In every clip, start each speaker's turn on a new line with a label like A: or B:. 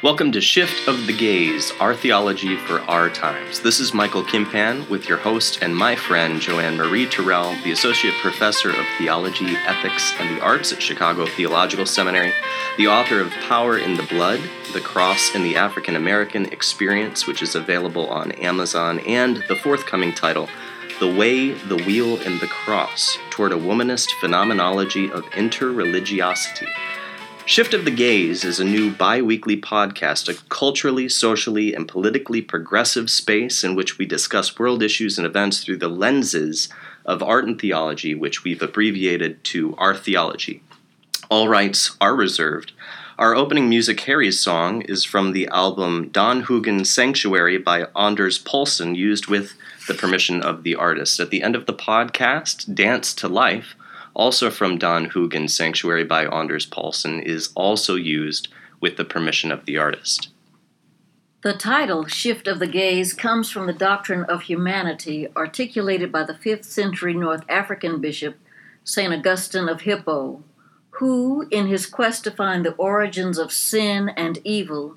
A: Welcome to Shift of the Gaze, Our Theology for Our Times. This is Michael Kimpan with your host and my friend Joanne Marie Terrell, the Associate Professor of Theology, Ethics, and the Arts at Chicago Theological Seminary, the author of Power in the Blood, The Cross in the African American Experience, which is available on Amazon, and the forthcoming title, The Way, the Wheel, and the Cross Toward a Womanist Phenomenology of Interreligiosity Shift of the Gaze is a new bi weekly podcast, a culturally, socially, and politically progressive space in which we discuss world issues and events through the lenses of art and theology, which we've abbreviated to Our Theology. All rights are reserved. Our opening music, Harry's Song, is from the album Don Hugen Sanctuary by Anders Poulsen, used with the permission of the artist. At the end of the podcast, Dance to Life also from Don Hugen Sanctuary by Anders Poulsen, is also used with the permission of the artist.
B: The title, Shift of the Gaze, comes from the doctrine of humanity articulated by the 5th century North African bishop St. Augustine of Hippo, who, in his quest to find the origins of sin and evil,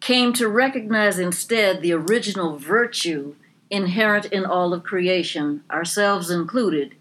B: came to recognize instead the original virtue inherent in all of creation, ourselves included,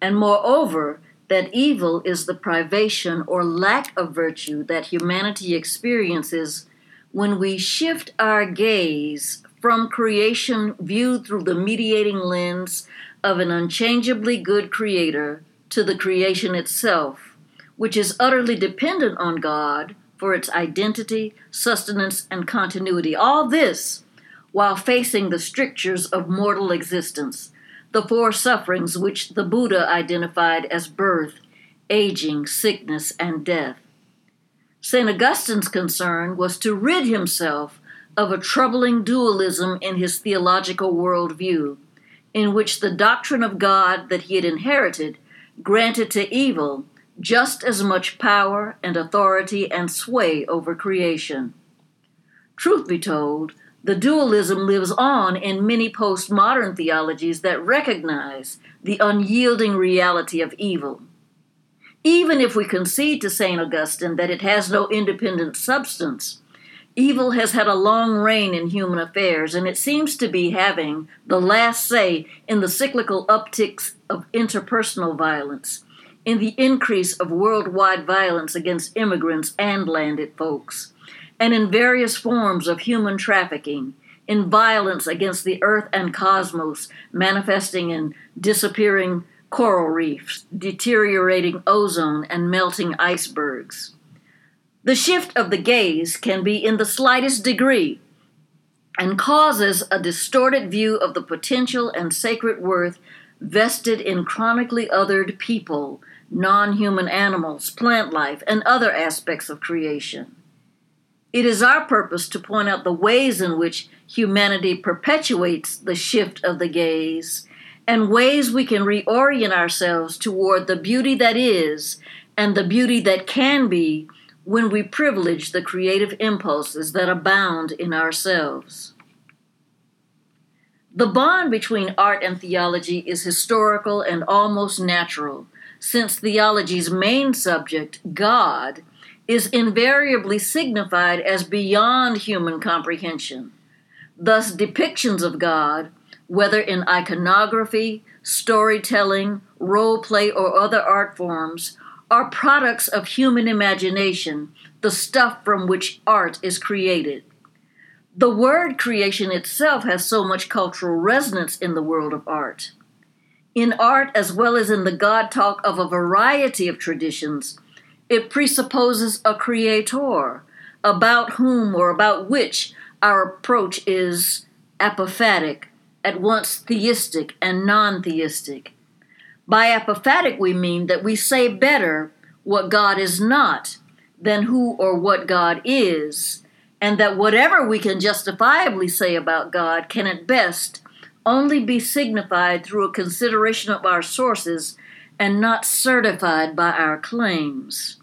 B: and moreover, that evil is the privation or lack of virtue that humanity experiences when we shift our gaze from creation viewed through the mediating lens of an unchangeably good creator to the creation itself, which is utterly dependent on God for its identity, sustenance, and continuity. All this while facing the strictures of mortal existence the four sufferings which the Buddha identified as birth, aging, sickness, and death. St. Augustine's concern was to rid himself of a troubling dualism in his theological worldview, in which the doctrine of God that he had inherited granted to evil just as much power and authority and sway over creation. Truth be told, the dualism lives on in many postmodern theologies that recognize the unyielding reality of evil. Even if we concede to St. Augustine that it has no independent substance, evil has had a long reign in human affairs, and it seems to be having the last say in the cyclical upticks of interpersonal violence, in the increase of worldwide violence against immigrants and landed folks and in various forms of human trafficking, in violence against the earth and cosmos, manifesting in disappearing coral reefs, deteriorating ozone, and melting icebergs. The shift of the gaze can be in the slightest degree and causes a distorted view of the potential and sacred worth vested in chronically othered people, non human animals, plant life, and other aspects of creation. It is our purpose to point out the ways in which humanity perpetuates the shift of the gaze and ways we can reorient ourselves toward the beauty that is and the beauty that can be when we privilege the creative impulses that abound in ourselves. The bond between art and theology is historical and almost natural, since theology's main subject, God, is invariably signified as beyond human comprehension. Thus, depictions of God, whether in iconography, storytelling, role play, or other art forms, are products of human imagination, the stuff from which art is created. The word creation itself has so much cultural resonance in the world of art. In art, as well as in the God talk of a variety of traditions, it presupposes a creator about whom or about which our approach is apophatic, at once theistic and non theistic. By apophatic, we mean that we say better what God is not than who or what God is, and that whatever we can justifiably say about God can at best only be signified through a consideration of our sources and not certified by our claims.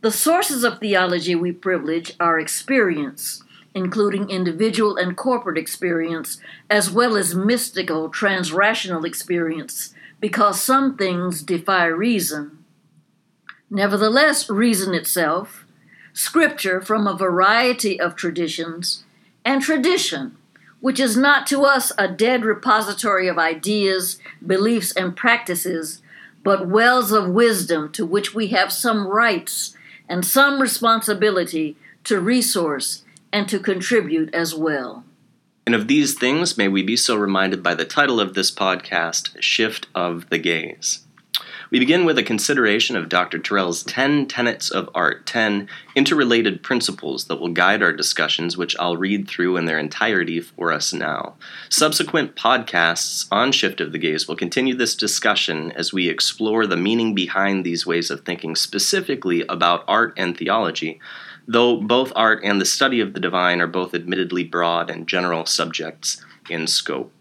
B: The sources of theology we privilege are experience, including individual and corporate experience, as well as mystical, transrational experience, because some things defy reason. Nevertheless, reason itself, scripture from a variety of traditions, and tradition, which is not to us a dead repository of ideas, beliefs, and practices, but wells of wisdom to which we have some rights and some responsibility to resource and to contribute as well.
A: And of these things may we be so reminded by the title of this podcast, Shift of the Gaze. We begin with a consideration of Dr. Terrell's 10 tenets of art, 10 interrelated principles that will guide our discussions, which I'll read through in their entirety for us now. Subsequent podcasts on Shift of the Gaze will continue this discussion as we explore the meaning behind these ways of thinking, specifically about art and theology, though both art and the study of the divine are both admittedly broad and general subjects in scope.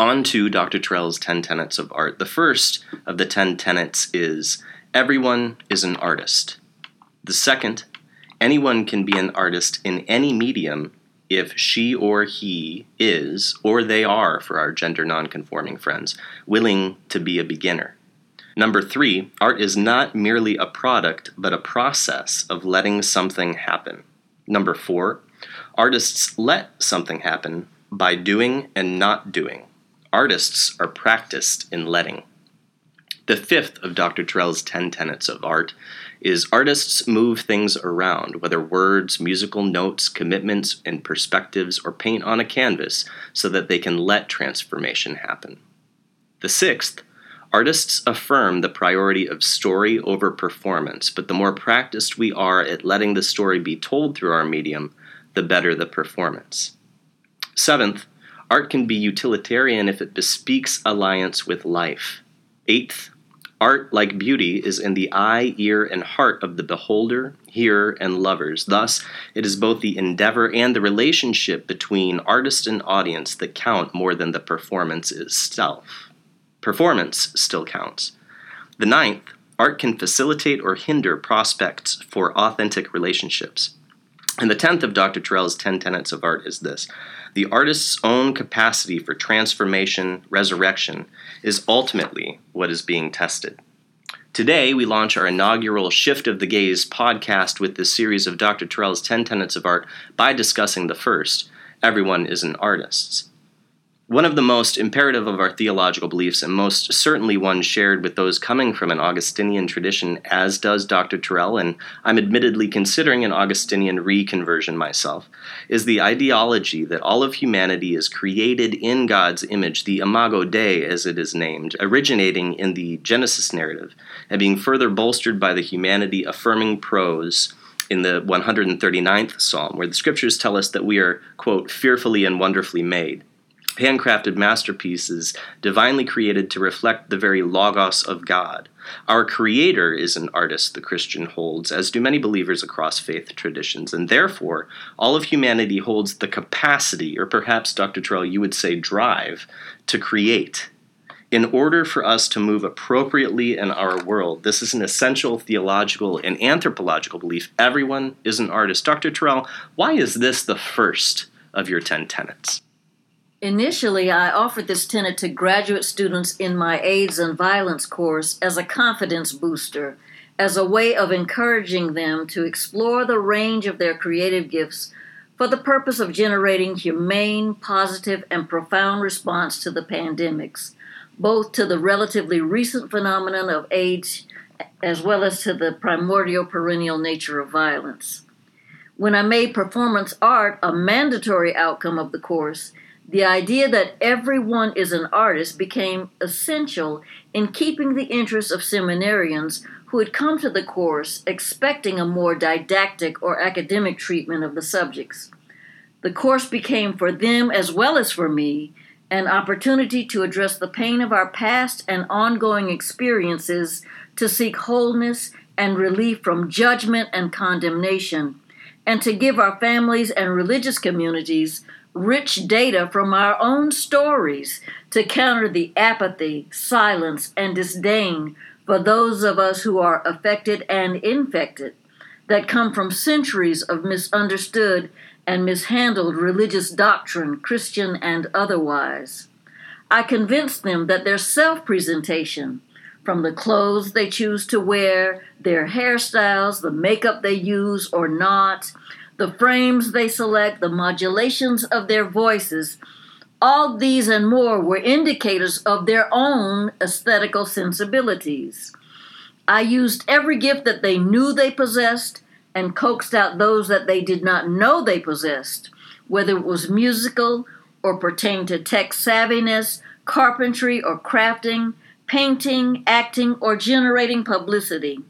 A: On to Dr. Terrell's 10 tenets of art. The first of the 10 tenets is everyone is an artist. The second, anyone can be an artist in any medium if she or he is, or they are for our gender nonconforming friends, willing to be a beginner. Number three, art is not merely a product, but a process of letting something happen. Number four, artists let something happen by doing and not doing. Artists are practiced in letting. The fifth of Dr. Terrell's 10 tenets of art is artists move things around, whether words, musical notes, commitments, and perspectives, or paint on a canvas so that they can let transformation happen. The sixth, artists affirm the priority of story over performance, but the more practiced we are at letting the story be told through our medium, the better the performance. Seventh, Art can be utilitarian if it bespeaks alliance with life. Eighth, art, like beauty, is in the eye, ear, and heart of the beholder, hearer, and lovers. Thus, it is both the endeavor and the relationship between artist and audience that count more than the performance itself. Performance still counts. The ninth, art can facilitate or hinder prospects for authentic relationships. And the tenth of Dr. Terrell's ten tenets of art is this the artist's own capacity for transformation, resurrection, is ultimately what is being tested. Today, we launch our inaugural Shift of the Gaze podcast with this series of Dr. Terrell's 10 Tenets of Art by discussing the first Everyone is an Artist. One of the most imperative of our theological beliefs, and most certainly one shared with those coming from an Augustinian tradition, as does Dr. Terrell, and I'm admittedly considering an Augustinian reconversion myself, is the ideology that all of humanity is created in God's image, the Imago Dei as it is named, originating in the Genesis narrative, and being further bolstered by the humanity affirming prose in the 139th Psalm, where the scriptures tell us that we are, quote, fearfully and wonderfully made handcrafted masterpieces divinely created to reflect the very logos of God. Our Creator is an artist, the Christian holds, as do many believers across faith traditions, and therefore all of humanity holds the capacity, or perhaps, Dr. Terrell, you would say drive, to create. In order for us to move appropriately in our world, this is an essential theological and anthropological belief. Everyone is an artist. Dr. Terrell, why is this the first of your 10 tenets?
B: Initially, I offered this tenet to graduate students in my AIDS and Violence course as a confidence booster, as a way of encouraging them to explore the range of their creative gifts for the purpose of generating humane, positive, and profound response to the pandemics, both to the relatively recent phenomenon of AIDS as well as to the primordial perennial nature of violence. When I made performance art a mandatory outcome of the course, the idea that everyone is an artist became essential in keeping the interest of seminarians who had come to the course expecting a more didactic or academic treatment of the subjects. The course became for them as well as for me an opportunity to address the pain of our past and ongoing experiences to seek wholeness and relief from judgment and condemnation, and to give our families and religious communities rich data from our own stories to counter the apathy, silence, and disdain for those of us who are affected and infected that come from centuries of misunderstood and mishandled religious doctrine, Christian and otherwise. I convinced them that their self presentation, from the clothes they choose to wear, their hairstyles, the makeup they use or not, the frames they select, the modulations of their voices. All these and more were indicators of their own aesthetical sensibilities. I used every gift that they knew they possessed and coaxed out those that they did not know they possessed, whether it was musical or pertained to tech savviness, carpentry or crafting, painting, acting, or generating publicity.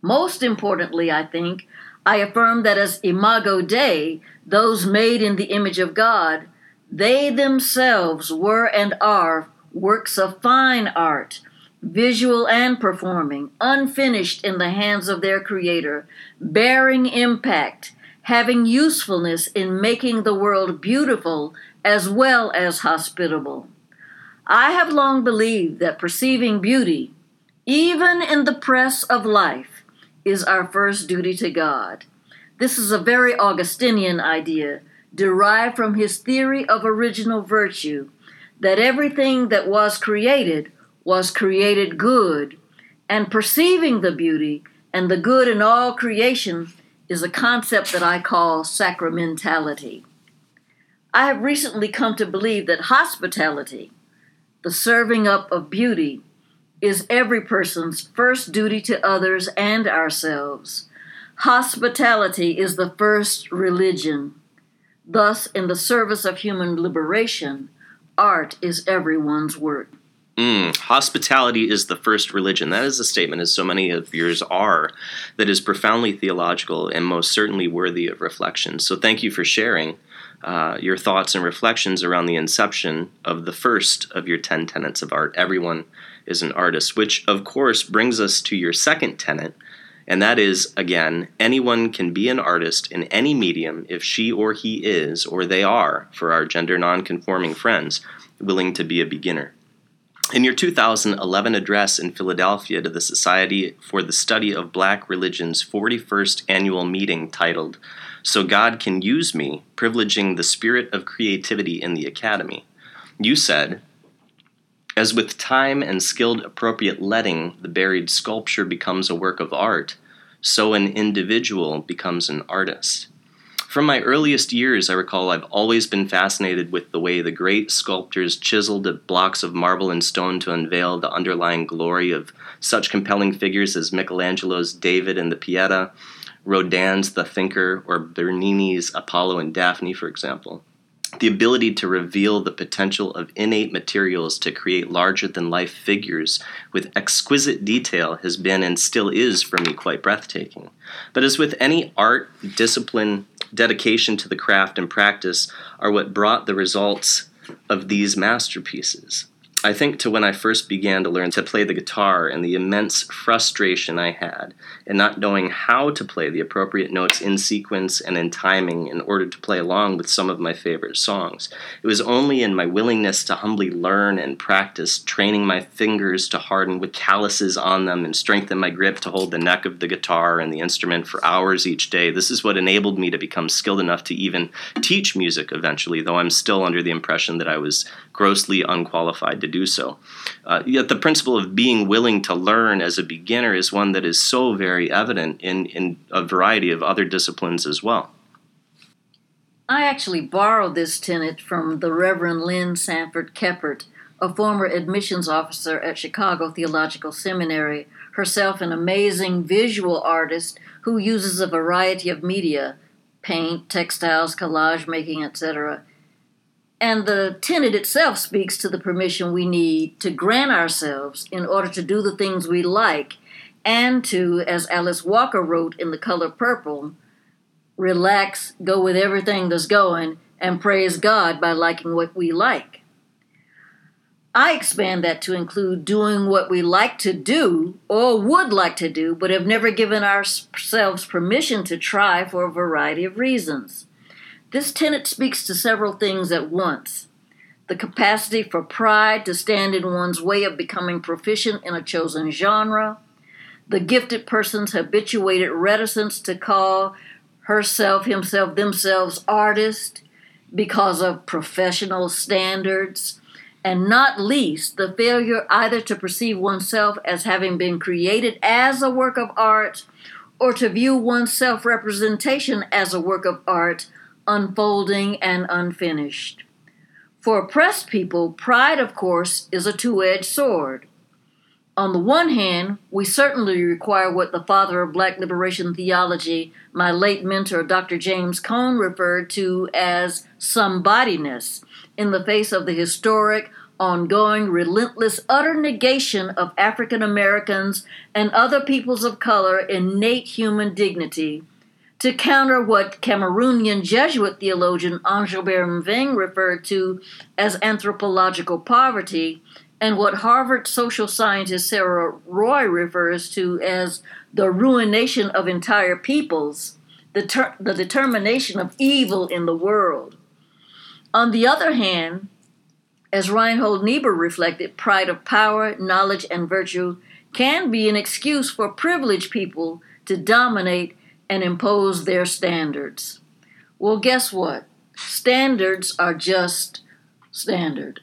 B: Most importantly, I think, I affirm that as Imago Dei, those made in the image of God, they themselves were and are works of fine art, visual and performing, unfinished in the hands of their Creator, bearing impact, having usefulness in making the world beautiful as well as hospitable. I have long believed that perceiving beauty, even in the press of life, is our first duty to God. This is a very Augustinian idea, derived from his theory of original virtue, that everything that was created was created good, and perceiving the beauty and the good in all creation is a concept that I call sacramentality. I have recently come to believe that hospitality, the serving up of beauty, is every person's first duty to others and ourselves. Hospitality is the first religion. Thus, in the service of human liberation, art is everyone's work.
A: Mm, hospitality is the first religion. That is a statement, as so many of yours are, that is profoundly theological and most certainly worthy of reflection. So, thank you for sharing uh, your thoughts and reflections around the inception of the first of your 10 tenets of art. Everyone is an artist, which of course brings us to your second tenet, and that is again, anyone can be an artist in any medium if she or he is, or they are, for our gender non-conforming friends, willing to be a beginner. In your 2011 address in Philadelphia to the Society for the Study of Black Religion's 41st annual meeting titled so God can use me, privileging the spirit of creativity in the academy. You said, as with time and skilled appropriate letting, the buried sculpture becomes a work of art, so an individual becomes an artist. From my earliest years, I recall I've always been fascinated with the way the great sculptors chiseled at blocks of marble and stone to unveil the underlying glory of such compelling figures as Michelangelo's David and the Pieta, Rodin's The Thinker, or Bernini's Apollo and Daphne, for example. The ability to reveal the potential of innate materials to create larger than life figures with exquisite detail has been and still is for me quite breathtaking. But as with any art, discipline, dedication to the craft, and practice are what brought the results of these masterpieces. I think to when I first began to learn to play the guitar and the immense frustration I had in not knowing how to play the appropriate notes in sequence and in timing in order to play along with some of my favorite songs. It was only in my willingness to humbly learn and practice, training my fingers to harden with calluses on them and strengthen my grip to hold the neck of the guitar and the instrument for hours each day. This is what enabled me to become skilled enough to even teach music eventually, though I'm still under the impression that I was grossly unqualified to do so. Uh, yet the principle of being willing to learn as a beginner is one that is so very evident in, in a variety of other disciplines as well.
B: I actually borrowed this tenet from the Reverend Lynn Sanford Keppert, a former admissions officer at Chicago Theological Seminary, herself an amazing visual artist who uses a variety of media paint, textiles, collage making, etc and the tenet itself speaks to the permission we need to grant ourselves in order to do the things we like and to, as Alice Walker wrote in The Color Purple, relax, go with everything that's going, and praise God by liking what we like. I expand that to include doing what we like to do or would like to do, but have never given ourselves permission to try for a variety of reasons. This tenet speaks to several things at once. The capacity for pride to stand in one's way of becoming proficient in a chosen genre, the gifted person's habituated reticence to call herself, himself, themselves artist because of professional standards, and not least the failure either to perceive oneself as having been created as a work of art or to view one's self representation as a work of art unfolding and unfinished. For oppressed people, pride, of course, is a two edged sword. On the one hand, we certainly require what the father of black liberation theology, my late mentor, Dr. James Cone, referred to as somebodyness in the face of the historic, ongoing, relentless, utter negation of African Americans and other peoples of color innate human dignity, to counter what Cameroonian Jesuit theologian Engelbert Mveng referred to as anthropological poverty and what Harvard social scientist Sara Roy refers to as the ruination of entire peoples, the, ter- the determination of evil in the world. On the other hand, as Reinhold Niebuhr reflected, pride of power, knowledge, and virtue can be an excuse for privileged people to dominate and impose their standards. Well, guess what? Standards are just standard.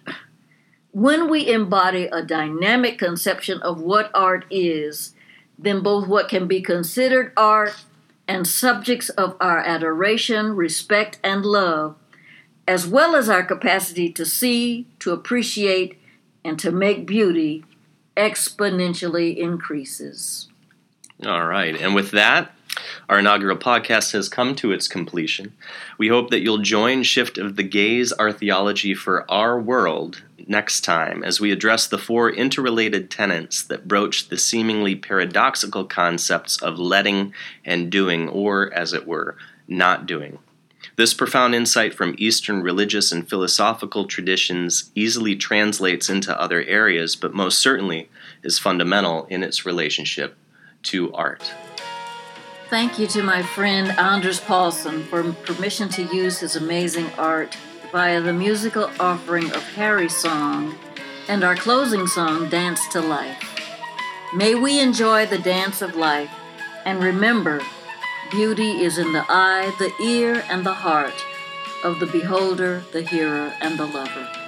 B: When we embody a dynamic conception of what art is, then both what can be considered art and subjects of our adoration, respect, and love, as well as our capacity to see, to appreciate, and to make beauty, exponentially increases.
A: All right. And with that, our inaugural podcast has come to its completion. We hope that you'll join Shift of the Gaze, our theology for our world, next time as we address the four interrelated tenets that broach the seemingly paradoxical concepts of letting and doing, or, as it were, not doing. This profound insight from Eastern religious and philosophical traditions easily translates into other areas, but most certainly is fundamental in its relationship to art.
B: Thank you to my friend Anders Poulsen for permission to use his amazing art via the musical offering of Harry's song and our closing song, Dance to Life. May we enjoy the dance of life and remember beauty is in the eye, the ear, and the heart of the beholder, the hearer, and the lover.